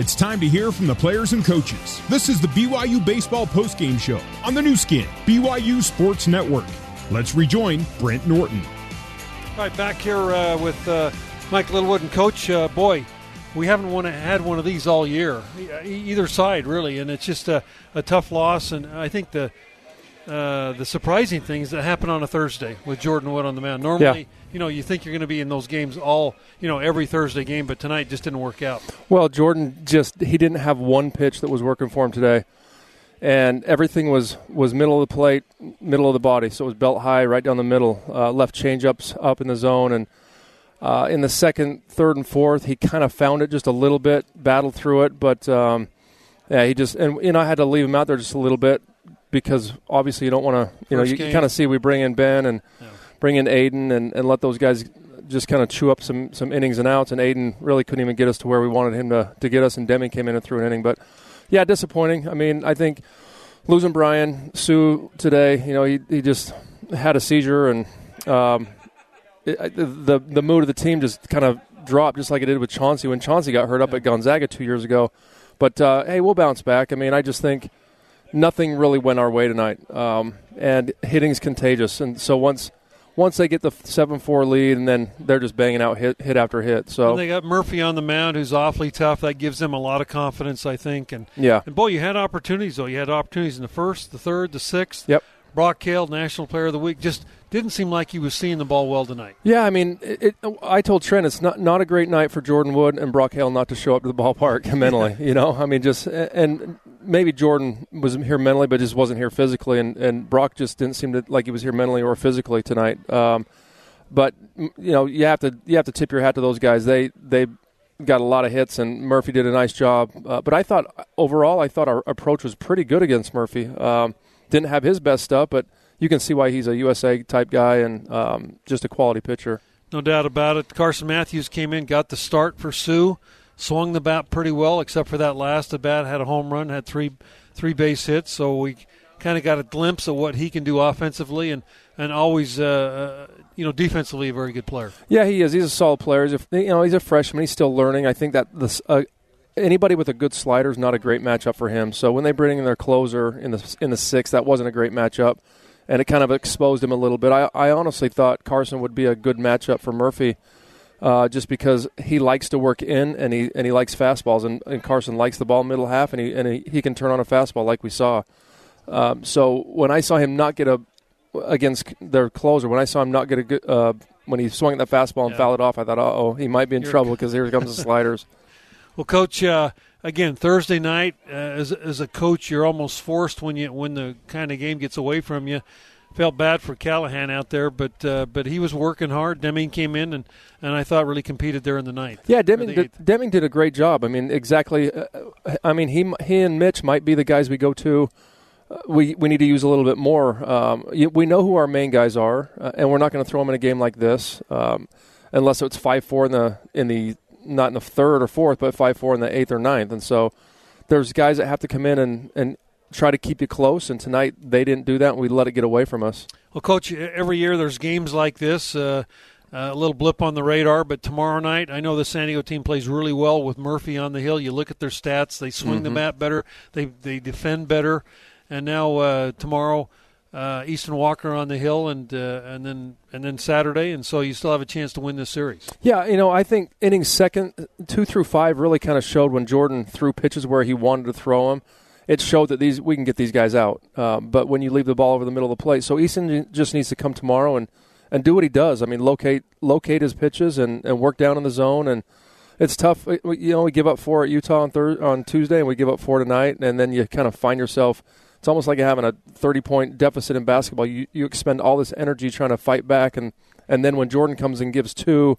It's time to hear from the players and coaches. This is the BYU Baseball Postgame Show on the Nu Skin, BYU Sports Network. Let's rejoin Brent Norton. All right, back here uh, with uh, Mike Littlewood and Coach. Uh, boy, we haven't won, had one of these all year, either side really, and it's just a, a tough loss. And I think the uh, the surprising things that happen on a Thursday with Jordan Wood on the mound. Normally, yeah. you know, you think you're going to be in those games all, you know, every Thursday game, but tonight just didn't work out. Well, Jordan just he didn't have one pitch that was working for him today, and everything was was middle of the plate, middle of the body. So it was belt high, right down the middle. Uh, left changeups up in the zone, and uh, in the second, third, and fourth, he kind of found it just a little bit, battled through it, but. Um, yeah, he just and you know I had to leave him out there just a little bit because obviously you don't want to. You First know, you, you kind of see we bring in Ben and yeah. bring in Aiden and, and let those guys just kind of chew up some some innings and outs. And Aiden really couldn't even get us to where we wanted him to to get us. And Demi came in and threw an inning, but yeah, disappointing. I mean, I think losing Brian Sue today, you know, he he just had a seizure and. Um, it, the the mood of the team just kind of dropped, just like it did with Chauncey when Chauncey got hurt up at Gonzaga two years ago. But uh, hey, we'll bounce back. I mean, I just think nothing really went our way tonight, um, and hitting's contagious. And so once once they get the seven four lead, and then they're just banging out hit hit after hit. So and they got Murphy on the mound, who's awfully tough. That gives them a lot of confidence, I think. And yeah, and boy, you had opportunities though. You had opportunities in the first, the third, the sixth. Yep. Brock Hale, National Player of the Week, just didn't seem like he was seeing the ball well tonight. Yeah, I mean, it, it, I told Trent it's not not a great night for Jordan Wood and Brock Hale not to show up to the ballpark mentally. you know, I mean, just and maybe Jordan was here mentally, but just wasn't here physically, and, and Brock just didn't seem to like he was here mentally or physically tonight. Um, but you know, you have to you have to tip your hat to those guys. They they got a lot of hits, and Murphy did a nice job. Uh, but I thought overall, I thought our approach was pretty good against Murphy. Um, didn't have his best stuff, but you can see why he's a USA type guy and um, just a quality pitcher. No doubt about it. Carson Matthews came in, got the start for Sue, swung the bat pretty well, except for that last at bat. Had a home run, had three three base hits. So we kind of got a glimpse of what he can do offensively, and and always uh, uh, you know defensively a very good player. Yeah, he is. He's a solid player. He's a, you know he's a freshman. He's still learning. I think that this. Uh, anybody with a good slider is not a great matchup for him. So when they bring in their closer in the in the sixth, that wasn't a great matchup and it kind of exposed him a little bit. I, I honestly thought Carson would be a good matchup for Murphy. Uh, just because he likes to work in and he and he likes fastballs and, and Carson likes the ball middle half and he and he, he can turn on a fastball like we saw. Um, so when I saw him not get a against their closer, when I saw him not get a good uh, when he swung at that fastball and yeah. fouled it off, I thought, oh, he might be in You're trouble because here comes the sliders. Well, coach, uh, again Thursday night uh, as as a coach, you're almost forced when you when the kind of game gets away from you. Felt bad for Callahan out there, but uh, but he was working hard. Deming came in and, and I thought really competed there in the ninth. Yeah, Deming did, Deming did a great job. I mean, exactly. Uh, I mean, he he and Mitch might be the guys we go to. Uh, we we need to use a little bit more. Um, we know who our main guys are, uh, and we're not going to throw them in a game like this um, unless it's five four in the in the not in the third or fourth, but five four in the eighth or ninth. And so there's guys that have to come in and, and try to keep you close. And tonight they didn't do that, and we let it get away from us. Well, coach, every year there's games like this. Uh, a little blip on the radar, but tomorrow night, I know the San Diego team plays really well with Murphy on the hill. You look at their stats; they swing mm-hmm. the bat better, they they defend better, and now uh, tomorrow uh, Easton Walker on the hill, and uh, and then and then Saturday, and so you still have a chance to win this series. Yeah, you know, I think innings second, two through five, really kind of showed when Jordan threw pitches where he wanted to throw them. It showed that these we can get these guys out, um, but when you leave the ball over the middle of the plate, so Easton just needs to come tomorrow and, and do what he does. I mean, locate locate his pitches and, and work down in the zone and it's tough. You know, we give up four at Utah on thir- on Tuesday, and we give up four tonight, and then you kind of find yourself it's almost like having a 30 point deficit in basketball. You, you expend all this energy trying to fight back, and, and then when Jordan comes and gives two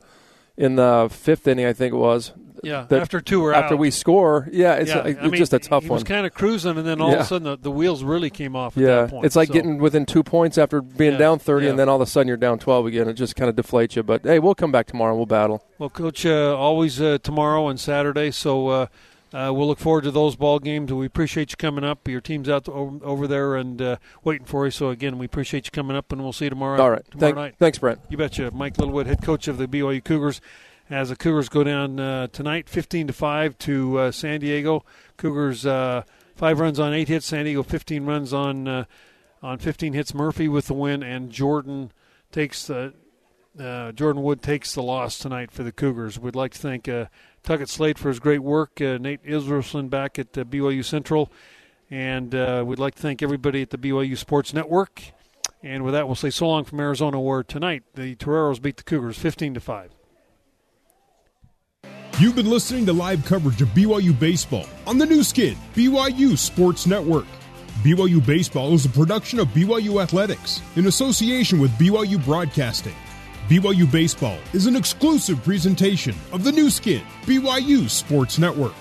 in the fifth inning, I think it was. Yeah, after two or after out. we score, yeah, it's, yeah. it's mean, just a tough he one. was kind of cruising, and then all yeah. of a sudden the, the, wheels really came off. yeah, it's like so. getting within two points after being yeah. down thirty, and then all of a sudden you're down twelve again. It just kind of deflates you. But hey, we'll come back tomorrow and we'll battle. Well, coach, uh, always uh, tomorrow and Saturday. So uh, uh, we'll look forward to those ball games. We appreciate you coming up. Your team's out over, over there and uh, waiting for you. So again, we appreciate you coming up, and we'll see you tomorrow. All right. Tomorrow Thank, night. Thanks, Brent. You betcha. Mike Littlewood, head coach of the BYU Cougars, as the Cougars go down uh, tonight, 15 to five to uh, San Diego. Cougars uh, five runs on eight hits. San Diego 15 runs on uh, on 15 hits. Murphy with the win, and Jordan takes the uh, Jordan Wood takes the loss tonight for the Cougars. We'd like to thank uh, Tuckett Slade for his great work. Uh, Nate Israelson back at uh, BYU Central, and uh, we'd like to thank everybody at the BYU Sports Network. And with that, we'll say so long from Arizona, where tonight the Toreros beat the Cougars 15 to five. You've been listening to live coverage of BYU baseball on the Nu Skin, BYU Sports Network. BYU Baseball is a production of BYU Athletics in association with BYU Broadcasting. BYU Baseball is an exclusive presentation of the Nu Skin, BYU Sports Network.